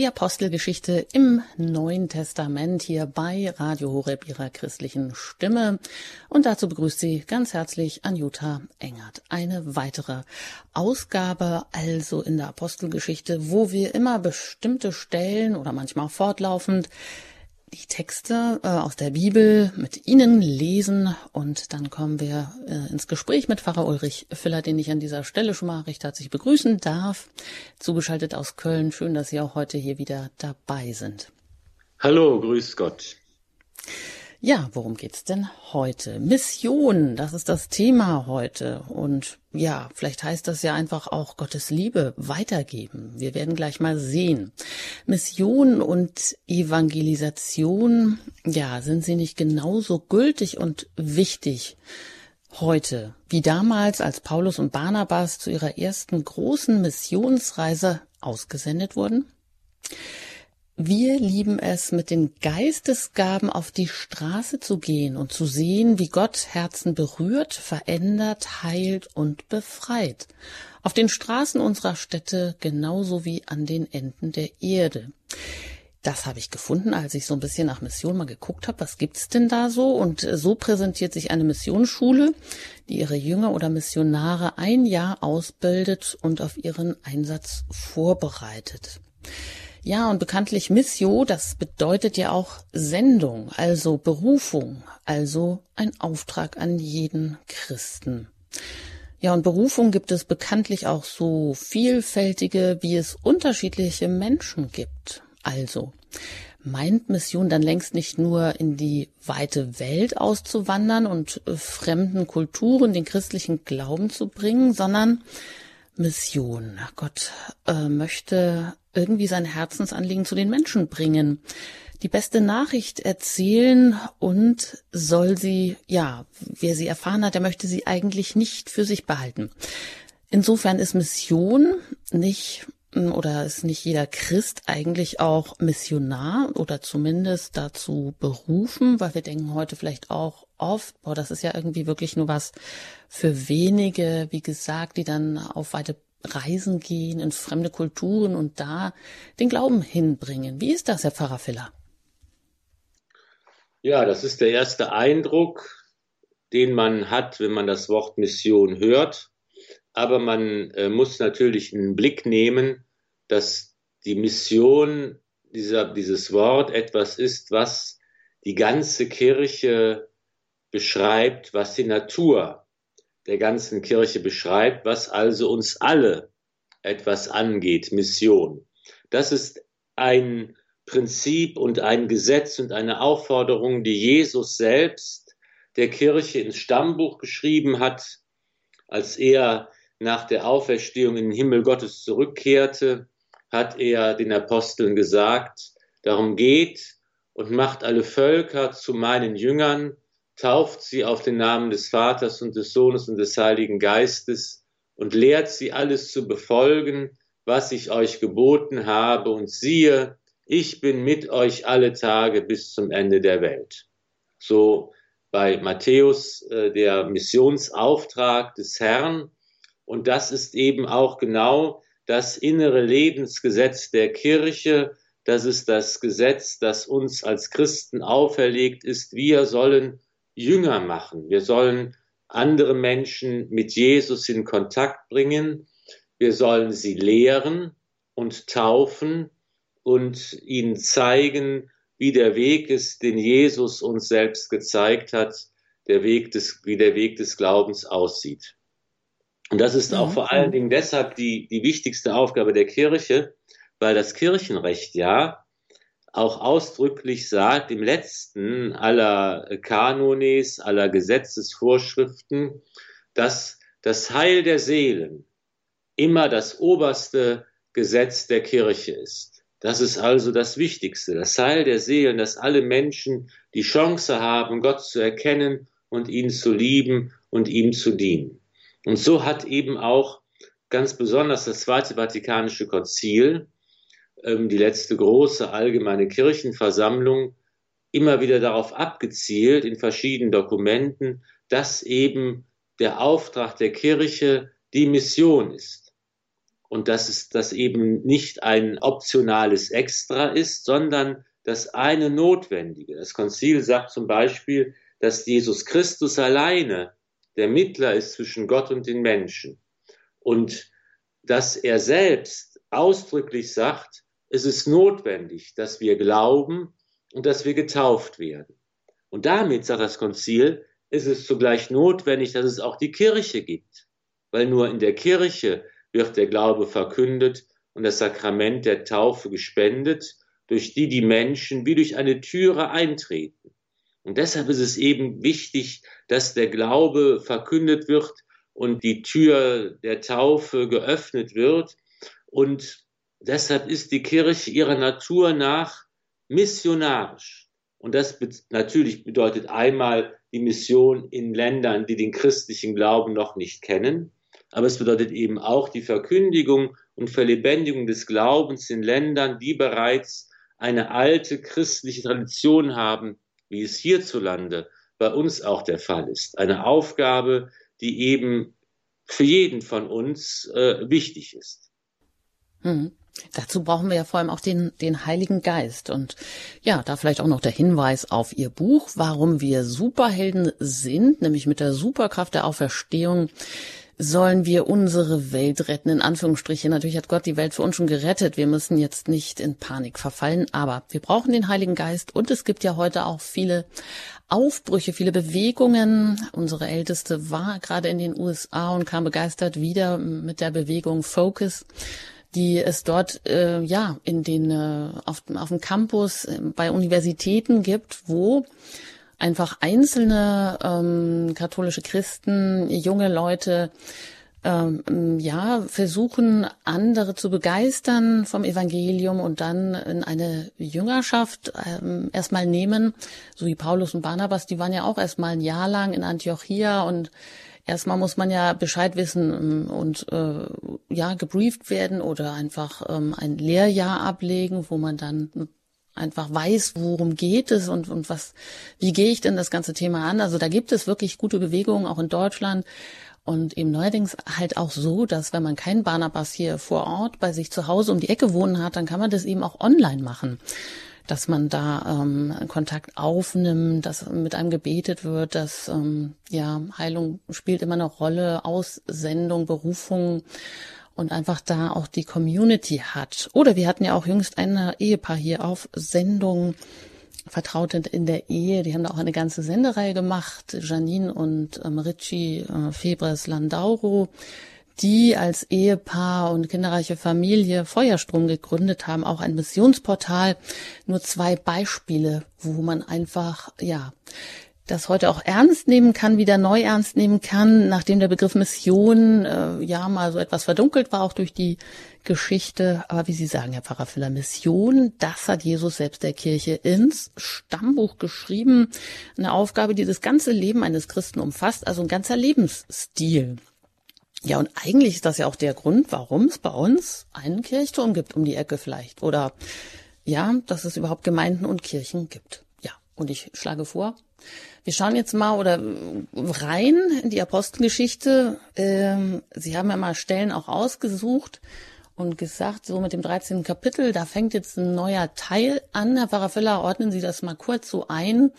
Die Apostelgeschichte im Neuen Testament hier bei Radio Horeb ihrer christlichen Stimme. Und dazu begrüßt sie ganz herzlich Anjuta Engert. Eine weitere Ausgabe also in der Apostelgeschichte, wo wir immer bestimmte Stellen oder manchmal fortlaufend die Texte äh, aus der Bibel mit Ihnen lesen und dann kommen wir äh, ins Gespräch mit Pfarrer Ulrich Füller, den ich an dieser Stelle schon mal recht herzlich begrüßen darf. Zugeschaltet aus Köln. Schön, dass Sie auch heute hier wieder dabei sind. Hallo, grüß Gott. Ja, worum geht's denn heute? Mission, das ist das Thema heute. Und ja, vielleicht heißt das ja einfach auch Gottes Liebe weitergeben. Wir werden gleich mal sehen. Mission und Evangelisation, ja, sind sie nicht genauso gültig und wichtig heute wie damals, als Paulus und Barnabas zu ihrer ersten großen Missionsreise ausgesendet wurden? Wir lieben es, mit den Geistesgaben auf die Straße zu gehen und zu sehen, wie Gott Herzen berührt, verändert, heilt und befreit. Auf den Straßen unserer Städte genauso wie an den Enden der Erde. Das habe ich gefunden, als ich so ein bisschen nach Mission mal geguckt habe, was gibt's denn da so? Und so präsentiert sich eine Missionsschule, die ihre Jünger oder Missionare ein Jahr ausbildet und auf ihren Einsatz vorbereitet. Ja, und bekanntlich Missio, das bedeutet ja auch Sendung, also Berufung, also ein Auftrag an jeden Christen. Ja, und Berufung gibt es bekanntlich auch so vielfältige, wie es unterschiedliche Menschen gibt. Also, meint Mission dann längst nicht nur in die weite Welt auszuwandern und äh, fremden Kulturen den christlichen Glauben zu bringen, sondern Mission. Gott äh, möchte irgendwie sein Herzensanliegen zu den Menschen bringen, die beste Nachricht erzählen und soll sie, ja, wer sie erfahren hat, der möchte sie eigentlich nicht für sich behalten. Insofern ist Mission nicht oder ist nicht jeder Christ eigentlich auch Missionar oder zumindest dazu berufen, weil wir denken heute vielleicht auch oft, boah, das ist ja irgendwie wirklich nur was für wenige, wie gesagt, die dann auf weite Reisen gehen in fremde Kulturen und da den Glauben hinbringen. Wie ist das, Herr Pfarrer Filler? Ja, das ist der erste Eindruck, den man hat, wenn man das Wort Mission hört. Aber man äh, muss natürlich in den Blick nehmen, dass die Mission dieser, dieses Wort etwas ist, was die ganze Kirche beschreibt, was die Natur der ganzen Kirche beschreibt, was also uns alle etwas angeht, Mission. Das ist ein Prinzip und ein Gesetz und eine Aufforderung, die Jesus selbst der Kirche ins Stammbuch geschrieben hat, als er nach der Auferstehung in den Himmel Gottes zurückkehrte, hat er den Aposteln gesagt, darum geht und macht alle Völker zu meinen Jüngern tauft sie auf den Namen des Vaters und des Sohnes und des Heiligen Geistes und lehrt sie alles zu befolgen, was ich euch geboten habe. Und siehe, ich bin mit euch alle Tage bis zum Ende der Welt. So bei Matthäus äh, der Missionsauftrag des Herrn. Und das ist eben auch genau das innere Lebensgesetz der Kirche. Das ist das Gesetz, das uns als Christen auferlegt ist. Wir sollen Jünger machen. Wir sollen andere Menschen mit Jesus in Kontakt bringen. Wir sollen sie lehren und taufen und ihnen zeigen, wie der Weg ist, den Jesus uns selbst gezeigt hat, der Weg des, wie der Weg des Glaubens aussieht. Und das ist auch vor allen Dingen deshalb die, die wichtigste Aufgabe der Kirche, weil das Kirchenrecht ja auch ausdrücklich sagt, im letzten aller Kanones, aller Gesetzesvorschriften, dass das Heil der Seelen immer das oberste Gesetz der Kirche ist. Das ist also das Wichtigste, das Heil der Seelen, dass alle Menschen die Chance haben, Gott zu erkennen und ihn zu lieben und ihm zu dienen. Und so hat eben auch ganz besonders das Zweite Vatikanische Konzil die letzte große allgemeine Kirchenversammlung immer wieder darauf abgezielt in verschiedenen Dokumenten, dass eben der Auftrag der Kirche die Mission ist. und dass es das eben nicht ein optionales Extra ist, sondern das eine Notwendige. Das Konzil sagt zum Beispiel, dass Jesus Christus alleine der Mittler ist zwischen Gott und den Menschen und dass er selbst ausdrücklich sagt, es ist notwendig, dass wir glauben und dass wir getauft werden. Und damit, sagt das Konzil, ist es zugleich notwendig, dass es auch die Kirche gibt, weil nur in der Kirche wird der Glaube verkündet und das Sakrament der Taufe gespendet, durch die die Menschen wie durch eine Türe eintreten. Und deshalb ist es eben wichtig, dass der Glaube verkündet wird und die Tür der Taufe geöffnet wird. Und deshalb ist die Kirche ihrer Natur nach missionarisch. Und das natürlich bedeutet einmal die Mission in Ländern, die den christlichen Glauben noch nicht kennen. Aber es bedeutet eben auch die Verkündigung und Verlebendigung des Glaubens in Ländern, die bereits eine alte christliche Tradition haben, wie es hierzulande bei uns auch der Fall ist. Eine Aufgabe, die eben für jeden von uns äh, wichtig ist. Hm. Dazu brauchen wir ja vor allem auch den, den Heiligen Geist. Und ja, da vielleicht auch noch der Hinweis auf Ihr Buch, warum wir Superhelden sind, nämlich mit der Superkraft der Auferstehung sollen wir unsere Welt retten, in Anführungsstrichen. Natürlich hat Gott die Welt für uns schon gerettet. Wir müssen jetzt nicht in Panik verfallen, aber wir brauchen den Heiligen Geist und es gibt ja heute auch viele Aufbrüche, viele Bewegungen. Unsere Älteste war gerade in den USA und kam begeistert wieder mit der Bewegung Focus die es dort äh, ja in den äh, auf, auf dem Campus äh, bei Universitäten gibt, wo einfach einzelne ähm, katholische Christen, junge Leute, ähm, ja, versuchen, andere zu begeistern vom Evangelium und dann in eine Jüngerschaft ähm, erstmal nehmen, so wie Paulus und Barnabas, die waren ja auch erstmal ein Jahr lang in Antiochia und erstmal muss man ja Bescheid wissen ähm, und äh, ja gebrieft werden oder einfach ähm, ein Lehrjahr ablegen, wo man dann einfach weiß, worum geht es und, und was, wie gehe ich denn das ganze Thema an. Also da gibt es wirklich gute Bewegungen, auch in Deutschland. Und eben neuerdings halt auch so, dass wenn man keinen Barnabas hier vor Ort bei sich zu Hause um die Ecke wohnen hat, dann kann man das eben auch online machen. Dass man da ähm, Kontakt aufnimmt, dass mit einem gebetet wird, dass ähm, ja Heilung spielt immer eine Rolle, Aussendung, Berufung und einfach da auch die Community hat. Oder wir hatten ja auch jüngst ein Ehepaar hier auf Sendung, Vertraute in der Ehe, die haben da auch eine ganze Sendereihe gemacht, Janine und ähm, Richie äh, Febres Landauro, die als Ehepaar und kinderreiche Familie Feuerstrom gegründet haben, auch ein Missionsportal. Nur zwei Beispiele, wo man einfach, ja, das heute auch ernst nehmen kann, wieder neu ernst nehmen kann, nachdem der Begriff Mission äh, ja mal so etwas verdunkelt war, auch durch die Geschichte. Aber wie Sie sagen, Herr Pfarrer Füller, Mission, das hat Jesus selbst der Kirche ins Stammbuch geschrieben. Eine Aufgabe, die das ganze Leben eines Christen umfasst, also ein ganzer Lebensstil. Ja, und eigentlich ist das ja auch der Grund, warum es bei uns einen Kirchturm gibt um die Ecke vielleicht. Oder ja, dass es überhaupt Gemeinden und Kirchen gibt. Ja, und ich schlage vor, wir schauen jetzt mal oder rein in die Apostelgeschichte. Ähm, Sie haben ja mal Stellen auch ausgesucht und gesagt, so mit dem 13. Kapitel, da fängt jetzt ein neuer Teil an. Herr Pfarrer Füller, ordnen Sie das mal kurz so ein.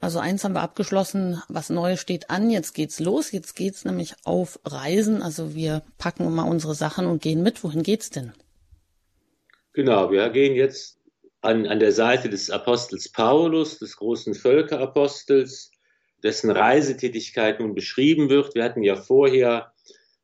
Also eins haben wir abgeschlossen, was Neues steht an, jetzt geht's los, jetzt geht's nämlich auf Reisen. Also wir packen mal unsere Sachen und gehen mit. Wohin geht's denn? Genau, wir gehen jetzt an, an der Seite des Apostels Paulus, des großen Völkerapostels, dessen Reisetätigkeit nun beschrieben wird. Wir hatten ja vorher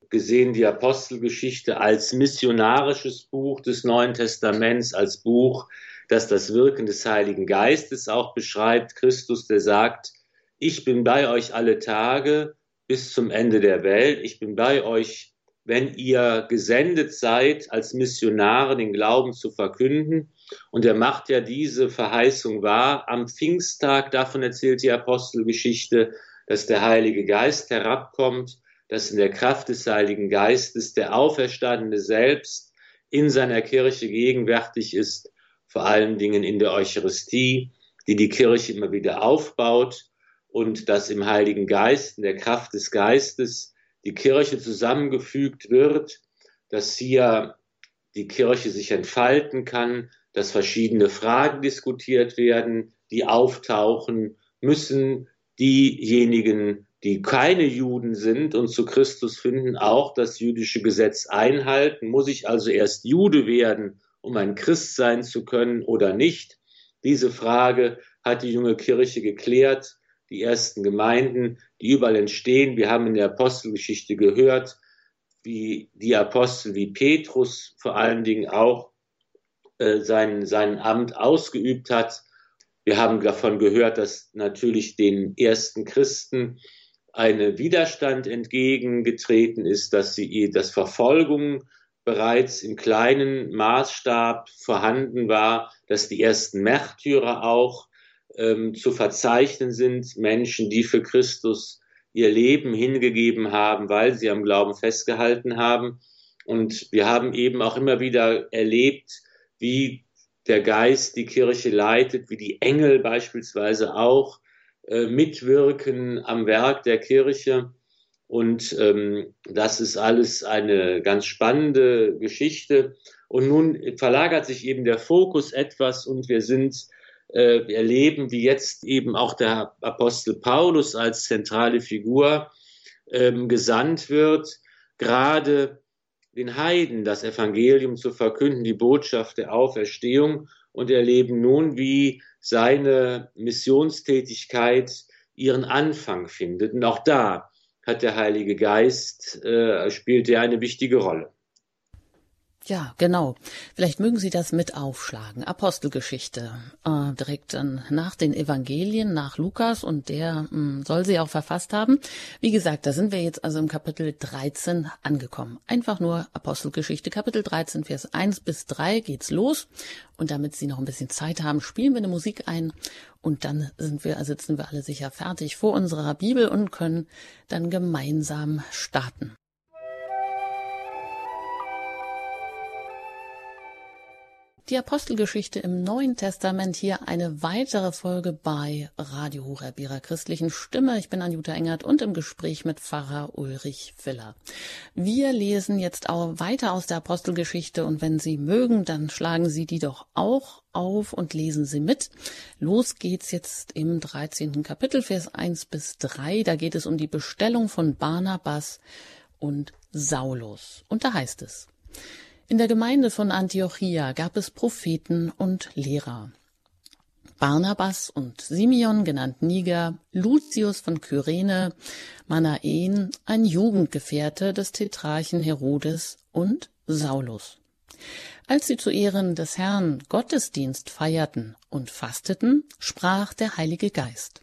gesehen die Apostelgeschichte als missionarisches Buch des Neuen Testaments, als Buch, das das Wirken des Heiligen Geistes auch beschreibt. Christus, der sagt, ich bin bei euch alle Tage bis zum Ende der Welt. Ich bin bei euch, wenn ihr gesendet seid, als Missionare den Glauben zu verkünden. Und er macht ja diese Verheißung wahr. Am Pfingsttag, davon erzählt die Apostelgeschichte, dass der Heilige Geist herabkommt, dass in der Kraft des Heiligen Geistes der Auferstandene selbst in seiner Kirche gegenwärtig ist, vor allen Dingen in der Eucharistie, die die Kirche immer wieder aufbaut und dass im Heiligen Geist, in der Kraft des Geistes, die Kirche zusammengefügt wird dass hier die Kirche sich entfalten kann, dass verschiedene Fragen diskutiert werden, die auftauchen, müssen diejenigen, die keine Juden sind und zu Christus finden, auch das jüdische Gesetz einhalten? Muss ich also erst Jude werden, um ein Christ sein zu können oder nicht? Diese Frage hat die junge Kirche geklärt. Die ersten Gemeinden, die überall entstehen. Wir haben in der Apostelgeschichte gehört, wie die Apostel wie Petrus vor allen Dingen auch äh, sein, sein Amt ausgeübt hat. Wir haben davon gehört, dass natürlich den ersten Christen eine Widerstand entgegengetreten ist, dass sie, dass Verfolgung bereits im kleinen Maßstab vorhanden war, dass die ersten Märtyrer auch ähm, zu verzeichnen sind, Menschen, die für Christus ihr Leben hingegeben haben, weil sie am Glauben festgehalten haben. Und wir haben eben auch immer wieder erlebt, wie der Geist die Kirche leitet, wie die Engel beispielsweise auch äh, mitwirken am Werk der Kirche. Und ähm, das ist alles eine ganz spannende Geschichte. Und nun verlagert sich eben der Fokus etwas und wir sind, äh, erleben, wie jetzt eben auch der Apostel Paulus als zentrale Figur ähm, gesandt wird, gerade den Heiden das Evangelium zu verkünden, die Botschaft der Auferstehung und erleben nun, wie seine Missionstätigkeit ihren Anfang findet. Und auch da hat der Heilige Geist, äh, spielt er eine wichtige Rolle. Ja, genau. Vielleicht mögen Sie das mit aufschlagen. Apostelgeschichte, äh, direkt dann nach den Evangelien, nach Lukas und der mh, hm, soll sie auch verfasst haben. Wie gesagt, da sind wir jetzt also im Kapitel 13 angekommen. Einfach nur Apostelgeschichte, Kapitel 13, Vers 1 bis 3 geht's los. Und damit Sie noch ein bisschen Zeit haben, spielen wir eine Musik ein und dann sind wir, sitzen wir alle sicher fertig vor unserer Bibel und können dann gemeinsam starten. Die Apostelgeschichte im Neuen Testament hier eine weitere Folge bei Radio Horeb ihrer christlichen Stimme. Ich bin Anjuta Engert und im Gespräch mit Pfarrer Ulrich Filler. Wir lesen jetzt auch weiter aus der Apostelgeschichte und wenn Sie mögen, dann schlagen Sie die doch auch auf und lesen Sie mit. Los geht's jetzt im 13. Kapitel, Vers 1 bis 3. Da geht es um die Bestellung von Barnabas und Saulus. Und da heißt es, in der Gemeinde von Antiochia gab es Propheten und Lehrer. Barnabas und Simeon, genannt Niger, Lucius von Kyrene, Manaen, ein Jugendgefährte des Tetrarchen Herodes und Saulus. Als sie zu Ehren des Herrn Gottesdienst feierten und fasteten, sprach der Heilige Geist.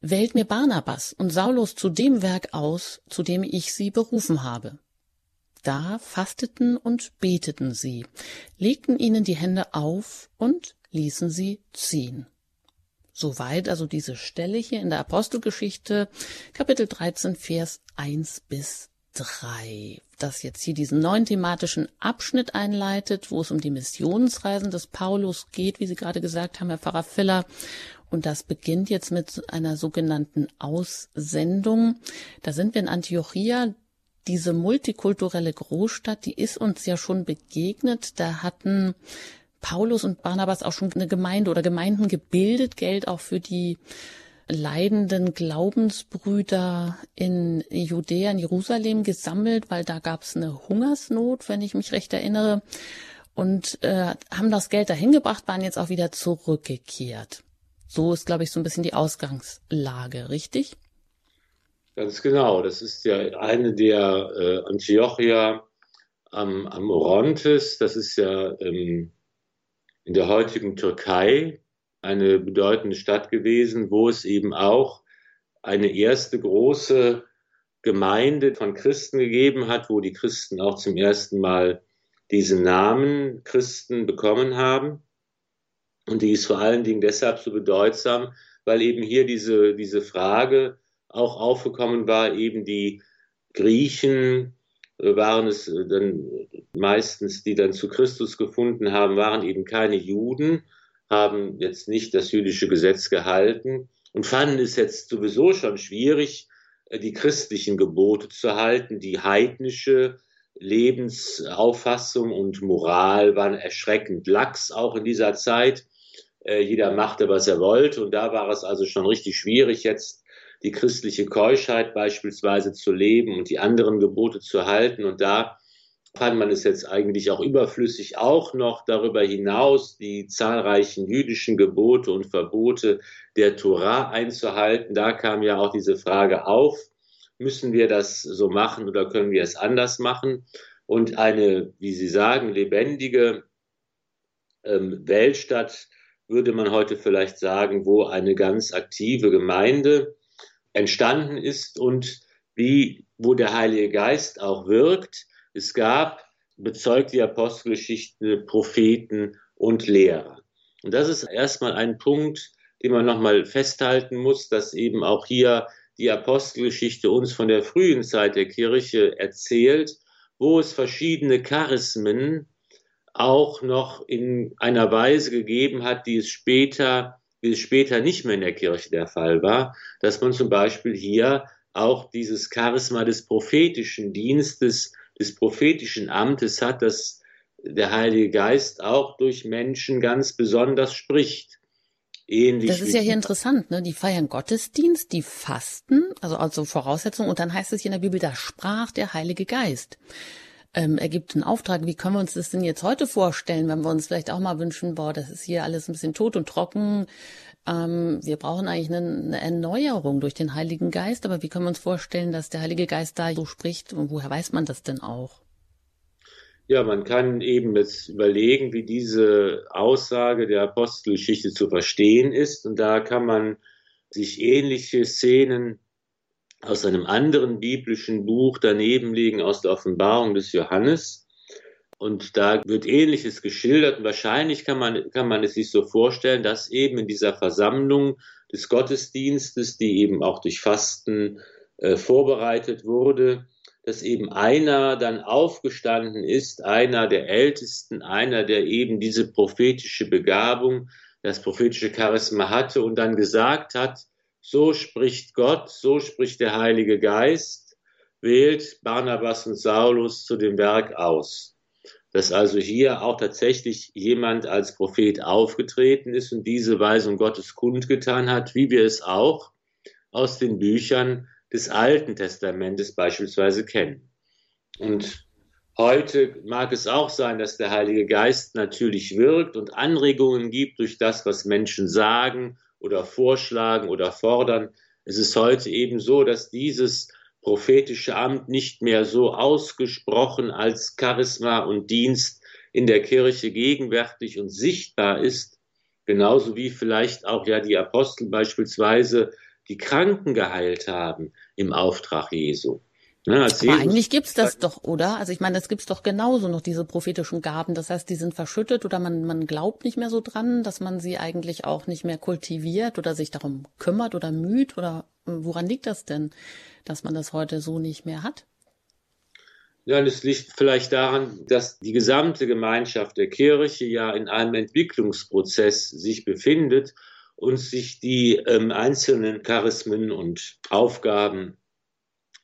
Wählt mir Barnabas und Saulus zu dem Werk aus, zu dem ich sie berufen habe. Da fasteten und beteten sie, legten ihnen die Hände auf und ließen sie ziehen. Soweit also diese Stelle hier in der Apostelgeschichte, Kapitel 13, Vers 1 bis 3, das jetzt hier diesen neuen thematischen Abschnitt einleitet, wo es um die Missionsreisen des Paulus geht, wie Sie gerade gesagt haben, Herr Pfarrer Filler. Und das beginnt jetzt mit einer sogenannten Aussendung. Da sind wir in Antiochia diese multikulturelle Großstadt, die ist uns ja schon begegnet. Da hatten Paulus und Barnabas auch schon eine Gemeinde oder Gemeinden gebildet, Geld auch für die leidenden Glaubensbrüder in Judäa, in Jerusalem gesammelt, weil da gab es eine Hungersnot, wenn ich mich recht erinnere, und äh, haben das Geld dahin gebracht, waren jetzt auch wieder zurückgekehrt. So ist, glaube ich, so ein bisschen die Ausgangslage, richtig? Ganz genau. Das ist ja eine der äh, Antiochia am, am Orontes. Das ist ja ähm, in der heutigen Türkei eine bedeutende Stadt gewesen, wo es eben auch eine erste große Gemeinde von Christen gegeben hat, wo die Christen auch zum ersten Mal diesen Namen Christen bekommen haben. Und die ist vor allen Dingen deshalb so bedeutsam, weil eben hier diese, diese Frage auch aufgekommen war, eben die Griechen äh, waren es äh, dann meistens, die dann zu Christus gefunden haben, waren eben keine Juden, haben jetzt nicht das jüdische Gesetz gehalten und fanden es jetzt sowieso schon schwierig, äh, die christlichen Gebote zu halten. Die heidnische Lebensauffassung und Moral waren erschreckend lax auch in dieser Zeit. Jeder machte, was er wollte. Und da war es also schon richtig schwierig, jetzt die christliche Keuschheit beispielsweise zu leben und die anderen Gebote zu halten. Und da fand man es jetzt eigentlich auch überflüssig, auch noch darüber hinaus die zahlreichen jüdischen Gebote und Verbote der Torah einzuhalten. Da kam ja auch diese Frage auf, müssen wir das so machen oder können wir es anders machen? Und eine, wie Sie sagen, lebendige ähm, Weltstadt würde man heute vielleicht sagen, wo eine ganz aktive Gemeinde entstanden ist und wie, wo der Heilige Geist auch wirkt. Es gab, bezeugt die Apostelgeschichte, Propheten und Lehrer. Und das ist erstmal ein Punkt, den man nochmal festhalten muss, dass eben auch hier die Apostelgeschichte uns von der frühen Zeit der Kirche erzählt, wo es verschiedene Charismen auch noch in einer Weise gegeben hat, die es später, die es später nicht mehr in der Kirche der Fall war, dass man zum Beispiel hier auch dieses Charisma des prophetischen Dienstes, des prophetischen Amtes hat, dass der Heilige Geist auch durch Menschen ganz besonders spricht. Ähnlich das ist ja hier interessant, ne? Die feiern Gottesdienst, die fasten, also also Voraussetzung, und dann heißt es hier in der Bibel, da sprach der Heilige Geist ähm, ergibt einen Auftrag. Wie können wir uns das denn jetzt heute vorstellen, wenn wir uns vielleicht auch mal wünschen, boah, das ist hier alles ein bisschen tot und trocken. Ähm, wir brauchen eigentlich eine, eine Erneuerung durch den Heiligen Geist, aber wie können wir uns vorstellen, dass der Heilige Geist da so spricht und woher weiß man das denn auch? Ja, man kann eben jetzt überlegen, wie diese Aussage der Apostelgeschichte zu verstehen ist. Und da kann man sich ähnliche Szenen aus einem anderen biblischen Buch daneben liegen, aus der Offenbarung des Johannes. Und da wird Ähnliches geschildert. Und wahrscheinlich kann man, kann man es sich so vorstellen, dass eben in dieser Versammlung des Gottesdienstes, die eben auch durch Fasten äh, vorbereitet wurde, dass eben einer dann aufgestanden ist, einer der Ältesten, einer, der eben diese prophetische Begabung, das prophetische Charisma hatte und dann gesagt hat, so spricht Gott, so spricht der Heilige Geist, wählt Barnabas und Saulus zu dem Werk aus. Dass also hier auch tatsächlich jemand als Prophet aufgetreten ist und diese Weisung Gottes kundgetan hat, wie wir es auch aus den Büchern des Alten Testamentes beispielsweise kennen. Und heute mag es auch sein, dass der Heilige Geist natürlich wirkt und Anregungen gibt durch das, was Menschen sagen oder vorschlagen oder fordern. Es ist heute eben so, dass dieses prophetische Amt nicht mehr so ausgesprochen als Charisma und Dienst in der Kirche gegenwärtig und sichtbar ist, genauso wie vielleicht auch ja die Apostel beispielsweise die Kranken geheilt haben im Auftrag Jesu. Ja, ne, Aber eigentlich gibt's das doch, oder? Also ich meine, das gibt's doch genauso noch, diese prophetischen Gaben. Das heißt, die sind verschüttet oder man, man glaubt nicht mehr so dran, dass man sie eigentlich auch nicht mehr kultiviert oder sich darum kümmert oder müht oder äh, woran liegt das denn, dass man das heute so nicht mehr hat? Ja, das liegt vielleicht daran, dass die gesamte Gemeinschaft der Kirche ja in einem Entwicklungsprozess sich befindet und sich die ähm, einzelnen Charismen und Aufgaben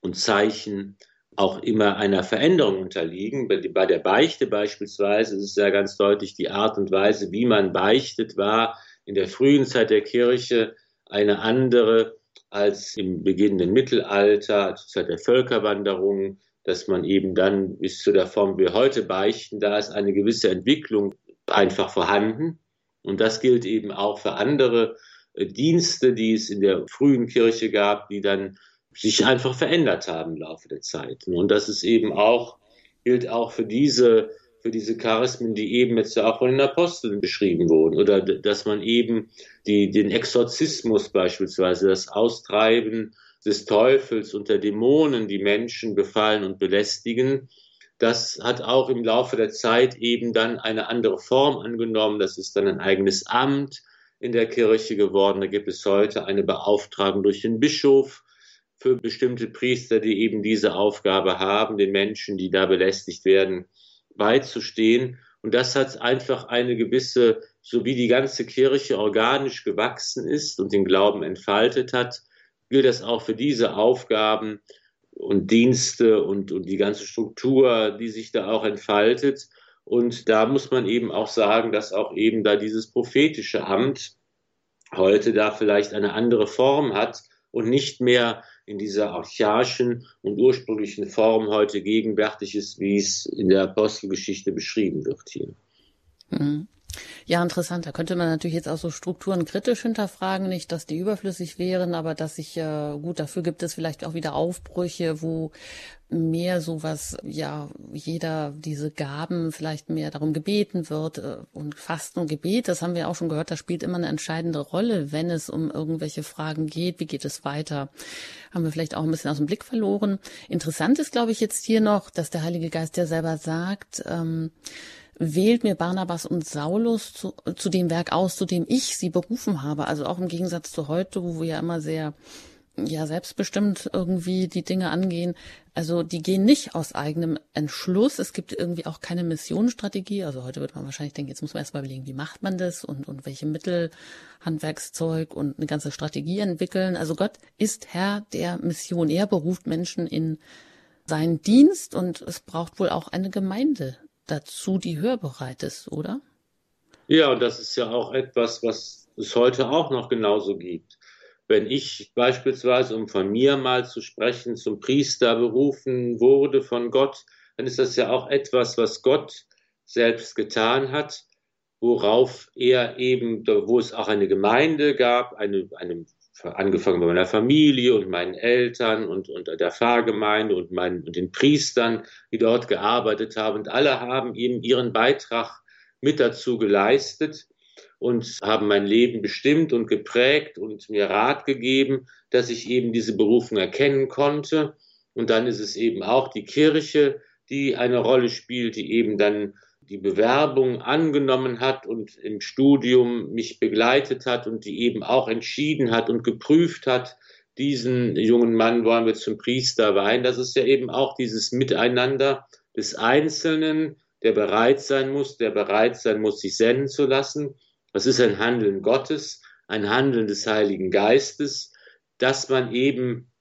und Zeichen auch immer einer Veränderung unterliegen. Bei der Beichte beispielsweise ist es ja ganz deutlich die Art und Weise, wie man beichtet, war in der frühen Zeit der Kirche eine andere als im beginnenden Mittelalter, zur Zeit der Völkerwanderung, dass man eben dann bis zu der Form, wie wir heute beichten, da ist eine gewisse Entwicklung einfach vorhanden. Und das gilt eben auch für andere äh, Dienste, die es in der frühen Kirche gab, die dann sich einfach verändert haben im Laufe der Zeit. Und das ist eben auch, gilt auch für diese, für diese Charismen, die eben jetzt ja auch von den Aposteln beschrieben wurden. Oder dass man eben die, den Exorzismus beispielsweise, das Austreiben des Teufels unter Dämonen, die Menschen befallen und belästigen, das hat auch im Laufe der Zeit eben dann eine andere Form angenommen. Das ist dann ein eigenes Amt in der Kirche geworden. Da gibt es heute eine Beauftragung durch den Bischof für bestimmte Priester, die eben diese Aufgabe haben, den Menschen, die da belästigt werden, beizustehen. Und das hat einfach eine gewisse, so wie die ganze Kirche organisch gewachsen ist und den Glauben entfaltet hat, gilt das auch für diese Aufgaben und Dienste und, und die ganze Struktur, die sich da auch entfaltet. Und da muss man eben auch sagen, dass auch eben da dieses prophetische Amt heute da vielleicht eine andere Form hat und nicht mehr in dieser archaischen und ursprünglichen Form heute gegenwärtig ist, wie es in der Apostelgeschichte beschrieben wird hier. Mhm. Ja, interessant. Da könnte man natürlich jetzt auch so Strukturen kritisch hinterfragen, nicht, dass die überflüssig wären, aber dass sich äh, gut dafür gibt es vielleicht auch wieder Aufbrüche, wo mehr sowas, ja, jeder diese Gaben vielleicht mehr darum gebeten wird äh, und Fasten und Gebet, das haben wir auch schon gehört, das spielt immer eine entscheidende Rolle, wenn es um irgendwelche Fragen geht, wie geht es weiter, haben wir vielleicht auch ein bisschen aus dem Blick verloren. Interessant ist, glaube ich, jetzt hier noch, dass der Heilige Geist ja selber sagt, ähm, wählt mir Barnabas und Saulus zu, zu dem Werk aus, zu dem ich sie berufen habe. Also auch im Gegensatz zu heute, wo wir ja immer sehr ja selbstbestimmt irgendwie die Dinge angehen. Also die gehen nicht aus eigenem Entschluss. Es gibt irgendwie auch keine Missionsstrategie. Also heute wird man wahrscheinlich denken, jetzt muss man erstmal überlegen, wie macht man das und, und welche Mittel, Handwerkszeug und eine ganze Strategie entwickeln. Also Gott ist Herr der Mission. Er beruft Menschen in seinen Dienst und es braucht wohl auch eine Gemeinde dazu, die hörbereit ist, oder? Ja, und das ist ja auch etwas, was es heute auch noch genauso gibt. Wenn ich beispielsweise, um von mir mal zu sprechen, zum Priester berufen wurde von Gott, dann ist das ja auch etwas, was Gott selbst getan hat, worauf er eben, wo es auch eine Gemeinde gab, eine, eine angefangen bei meiner Familie und meinen Eltern und, und der Pfarrgemeinde und, meinen, und den Priestern, die dort gearbeitet haben. Und alle haben eben ihren Beitrag mit dazu geleistet und haben mein Leben bestimmt und geprägt und mir Rat gegeben, dass ich eben diese Berufung erkennen konnte. Und dann ist es eben auch die Kirche, die eine Rolle spielt, die eben dann die Bewerbung angenommen hat und im Studium mich begleitet hat und die eben auch entschieden hat und geprüft hat, diesen jungen Mann wollen wir zum Priester weihen. Das ist ja eben auch dieses Miteinander des Einzelnen, der bereit sein muss, der bereit sein muss, sich senden zu lassen. Das ist ein Handeln Gottes, ein Handeln des Heiligen Geistes, dass man eben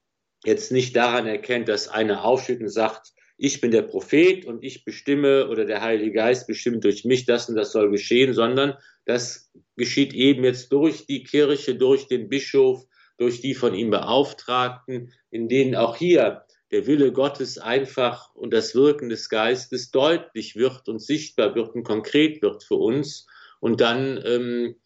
jetzt nicht daran erkennt, dass einer aufsteht und sagt, ich bin der Prophet und ich bestimme oder der Heilige Geist bestimmt durch mich das und das soll geschehen, sondern das geschieht eben jetzt durch die Kirche, durch den Bischof, durch die von ihm Beauftragten, in denen auch hier der Wille Gottes einfach und das Wirken des Geistes deutlich wird und sichtbar wird und konkret wird für uns. Und dann ähm,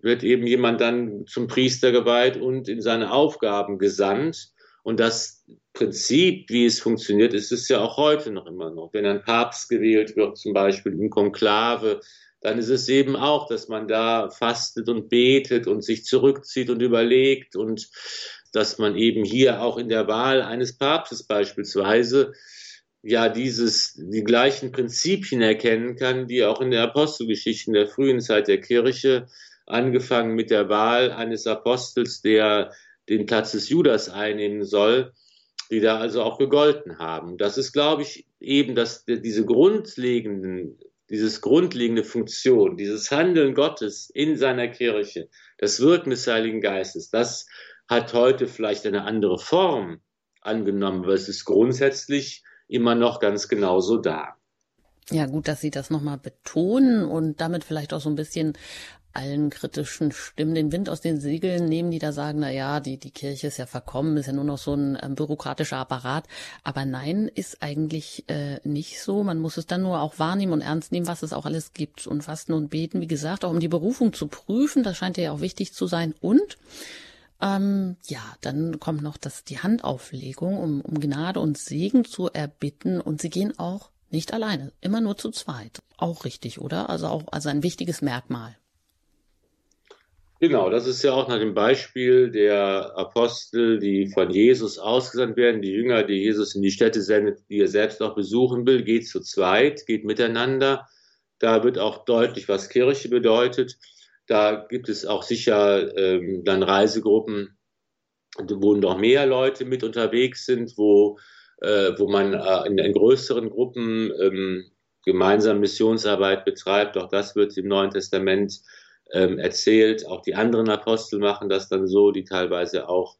wird eben jemand dann zum Priester geweiht und in seine Aufgaben gesandt. Und das Prinzip, wie es funktioniert, ist es ja auch heute noch immer noch. Wenn ein Papst gewählt wird, zum Beispiel im Konklave, dann ist es eben auch, dass man da fastet und betet und sich zurückzieht und überlegt und dass man eben hier auch in der Wahl eines Papstes beispielsweise ja dieses, die gleichen Prinzipien erkennen kann, die auch in der Apostelgeschichte in der frühen Zeit der Kirche, angefangen mit der Wahl eines Apostels, der den Platz des Judas einnehmen soll, die da also auch gegolten haben. Das ist, glaube ich, eben dass diese grundlegenden, dieses grundlegende Funktion, dieses Handeln Gottes in seiner Kirche, das Wirken des Heiligen Geistes, das hat heute vielleicht eine andere Form angenommen, aber es ist grundsätzlich immer noch ganz genauso da. Ja, gut, dass Sie das nochmal betonen und damit vielleicht auch so ein bisschen allen kritischen Stimmen den Wind aus den Segeln nehmen, die da sagen, na ja, die, die Kirche ist ja verkommen, ist ja nur noch so ein ähm, bürokratischer Apparat. Aber nein, ist eigentlich äh, nicht so. Man muss es dann nur auch wahrnehmen und ernst nehmen, was es auch alles gibt. Und fasten und beten, wie gesagt, auch um die Berufung zu prüfen, das scheint ja auch wichtig zu sein. Und ähm, ja, dann kommt noch das, die Handauflegung, um, um Gnade und Segen zu erbitten. Und sie gehen auch nicht alleine, immer nur zu zweit. Auch richtig, oder? Also auch also ein wichtiges Merkmal. Genau, das ist ja auch nach dem Beispiel der Apostel, die von Jesus ausgesandt werden, die Jünger, die Jesus in die Städte sendet, die er selbst auch besuchen will, geht zu zweit, geht miteinander. Da wird auch deutlich, was Kirche bedeutet. Da gibt es auch sicher ähm, dann Reisegruppen, wo noch mehr Leute mit unterwegs sind, wo, äh, wo man äh, in, in, größeren Gruppen ähm, gemeinsam Missionsarbeit betreibt. Auch das wird im Neuen Testament ähm, erzählt. Auch die anderen Apostel machen das dann so, die teilweise auch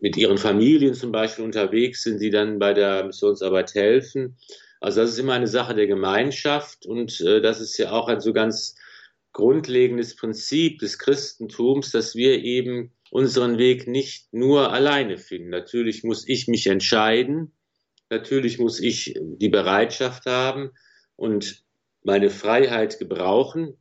mit ihren Familien zum Beispiel unterwegs sind, die dann bei der Missionsarbeit helfen. Also das ist immer eine Sache der Gemeinschaft und äh, das ist ja auch ein so ganz grundlegendes Prinzip des Christentums, dass wir eben unseren Weg nicht nur alleine finden. Natürlich muss ich mich entscheiden, natürlich muss ich die Bereitschaft haben und meine Freiheit gebrauchen,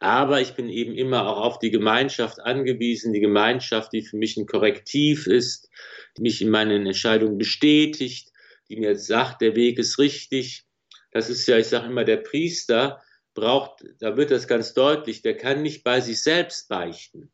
aber ich bin eben immer auch auf die Gemeinschaft angewiesen, die Gemeinschaft, die für mich ein Korrektiv ist, die mich in meinen Entscheidungen bestätigt, die mir sagt, der Weg ist richtig. Das ist ja, ich sage immer, der Priester braucht, da wird das ganz deutlich, der kann nicht bei sich selbst beichten.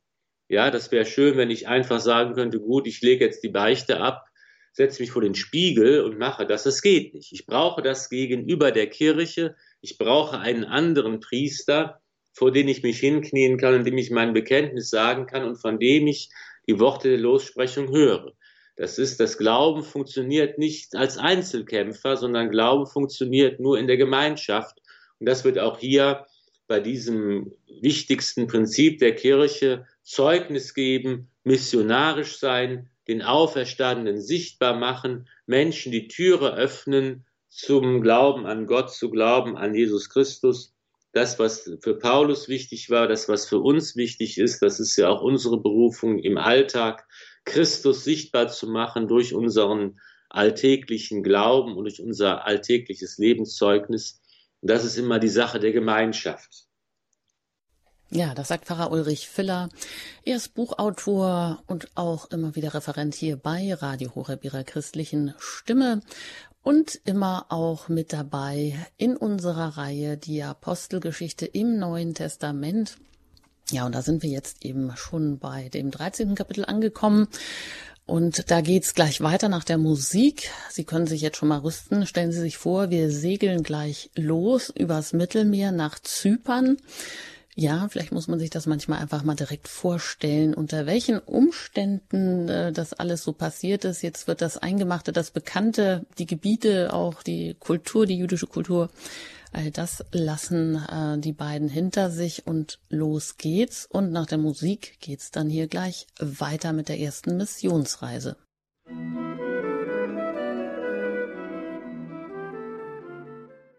Ja, das wäre schön, wenn ich einfach sagen könnte, gut, ich lege jetzt die Beichte ab, setze mich vor den Spiegel und mache das. Das geht nicht. Ich brauche das gegenüber der Kirche. Ich brauche einen anderen Priester, vor den ich mich hinknien kann und dem ich mein Bekenntnis sagen kann und von dem ich die Worte der Lossprechung höre. Das ist, das Glauben funktioniert nicht als Einzelkämpfer, sondern Glauben funktioniert nur in der Gemeinschaft. Und das wird auch hier bei diesem wichtigsten Prinzip der Kirche Zeugnis geben, missionarisch sein, den Auferstandenen sichtbar machen, Menschen die Türe öffnen zum Glauben an Gott, zu glauben an Jesus Christus. Das, was für Paulus wichtig war, das, was für uns wichtig ist, das ist ja auch unsere Berufung im Alltag, Christus sichtbar zu machen durch unseren alltäglichen Glauben und durch unser alltägliches Lebenszeugnis. Und das ist immer die Sache der Gemeinschaft. Ja, das sagt Pfarrer Ulrich Filler. Er ist Buchautor und auch immer wieder Referent hier bei Radio Horeb ihrer christlichen Stimme und immer auch mit dabei in unserer Reihe die Apostelgeschichte im Neuen Testament. Ja, und da sind wir jetzt eben schon bei dem 13. Kapitel angekommen. Und da geht's gleich weiter nach der Musik. Sie können sich jetzt schon mal rüsten. Stellen Sie sich vor, wir segeln gleich los übers Mittelmeer nach Zypern. Ja, vielleicht muss man sich das manchmal einfach mal direkt vorstellen, unter welchen Umständen äh, das alles so passiert ist. Jetzt wird das Eingemachte, das Bekannte, die Gebiete, auch die Kultur, die jüdische Kultur, all das lassen äh, die beiden hinter sich und los geht's. Und nach der Musik geht's dann hier gleich weiter mit der ersten Missionsreise.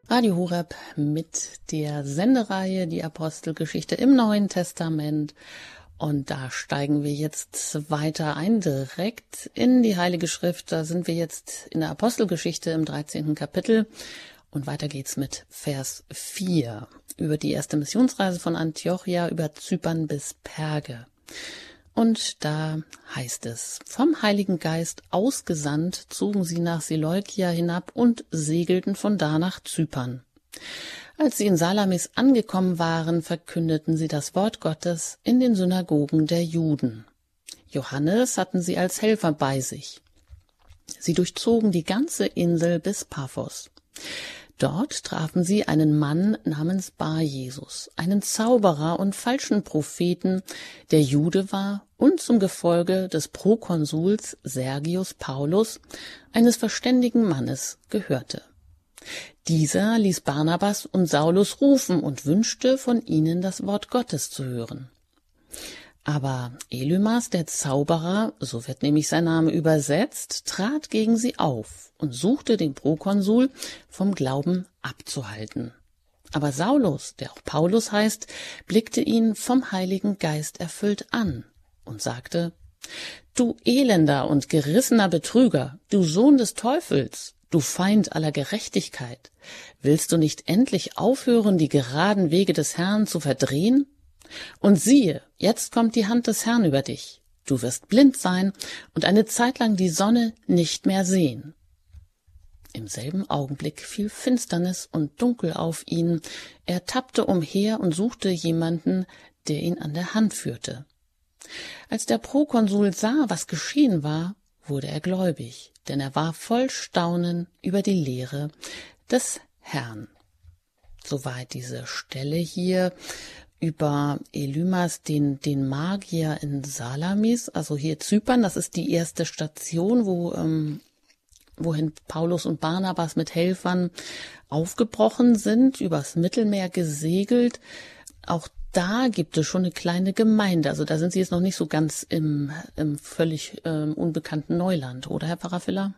Radio Horeb mit der Sendereihe Die Apostelgeschichte im Neuen Testament. Und da steigen wir jetzt weiter ein, direkt in die Heilige Schrift. Da sind wir jetzt in der Apostelgeschichte im 13. Kapitel. Und weiter geht's mit Vers 4 über die erste Missionsreise von Antiochia über Zypern bis Perge. Und da heißt es, vom Heiligen Geist ausgesandt zogen sie nach Seleukia hinab und segelten von da nach Zypern. Als sie in Salamis angekommen waren, verkündeten sie das Wort Gottes in den Synagogen der Juden. Johannes hatten sie als Helfer bei sich. Sie durchzogen die ganze Insel bis Paphos. Dort trafen sie einen Mann namens Bar Jesus, einen Zauberer und falschen Propheten, der Jude war und zum Gefolge des Prokonsuls Sergius Paulus, eines verständigen Mannes, gehörte. Dieser ließ Barnabas und Saulus rufen und wünschte von ihnen das Wort Gottes zu hören. Aber Elymas, der Zauberer, so wird nämlich sein Name übersetzt, trat gegen sie auf und suchte den Prokonsul vom Glauben abzuhalten. Aber Saulus, der auch Paulus heißt, blickte ihn vom Heiligen Geist erfüllt an und sagte, Du elender und gerissener Betrüger, du Sohn des Teufels, du Feind aller Gerechtigkeit, willst du nicht endlich aufhören, die geraden Wege des Herrn zu verdrehen? Und siehe, jetzt kommt die Hand des Herrn über dich. Du wirst blind sein und eine Zeit lang die Sonne nicht mehr sehen. Im selben Augenblick fiel Finsternis und Dunkel auf ihn. Er tappte umher und suchte jemanden, der ihn an der Hand führte. Als der Prokonsul sah, was geschehen war, wurde er gläubig, denn er war voll Staunen über die Lehre des Herrn. Soweit diese Stelle hier über Elymas, den, den Magier in Salamis, also hier Zypern, das ist die erste Station, wo, ähm, wohin Paulus und Barnabas mit Helfern aufgebrochen sind, übers Mittelmeer gesegelt. Auch da gibt es schon eine kleine Gemeinde. Also da sind Sie jetzt noch nicht so ganz im, im völlig ähm, unbekannten Neuland, oder Herr Pfarrer Filler?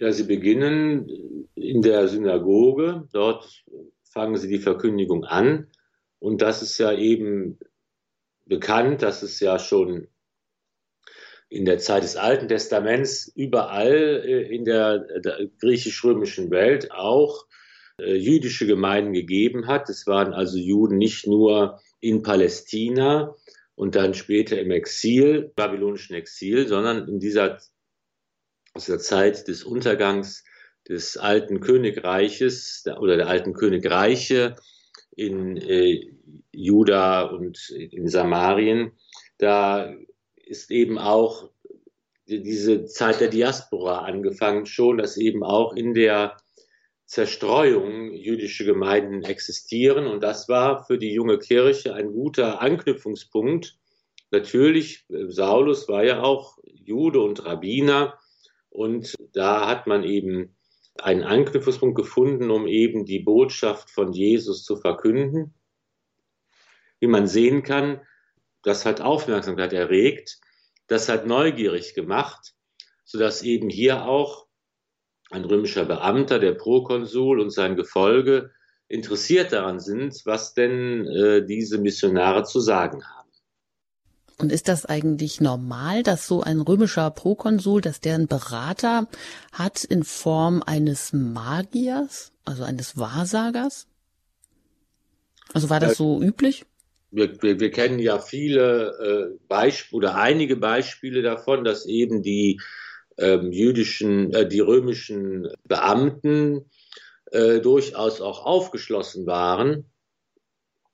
Ja, Sie beginnen in der Synagoge. Dort fangen Sie die Verkündigung an. Und das ist ja eben bekannt, dass es ja schon in der Zeit des Alten Testaments überall äh, in der, griechisch-römischen Welt auch äh, jüdische Gemeinden gegeben hat. Es waren also Juden nicht nur in Palästina und dann später im Exil, babylonischen Exil, sondern in dieser, aus der Zeit des Untergangs des alten Königreiches oder der alten Königreiche in äh, Juda und in Samarien. Da ist eben auch diese Zeit der Diaspora angefangen schon, dass eben auch in der Zerstreuung jüdische Gemeinden existieren. Und das war für die junge Kirche ein guter Anknüpfungspunkt. Natürlich, Saulus war ja auch Jude und Rabbiner. Und da hat man eben einen Anknüpfungspunkt gefunden, um eben die Botschaft von Jesus zu verkünden. Wie man sehen kann, das hat Aufmerksamkeit erregt, das hat neugierig gemacht, sodass eben hier auch ein römischer Beamter, der Prokonsul und sein Gefolge interessiert daran sind, was denn äh, diese Missionare zu sagen haben. Und ist das eigentlich normal, dass so ein römischer Prokonsul, dass der einen Berater hat in Form eines Magiers, also eines Wahrsagers? Also war das so üblich? wir, wir, wir kennen ja viele äh, Beispiele oder einige Beispiele davon, dass eben die ähm, jüdischen, äh, die römischen Beamten äh, durchaus auch aufgeschlossen waren.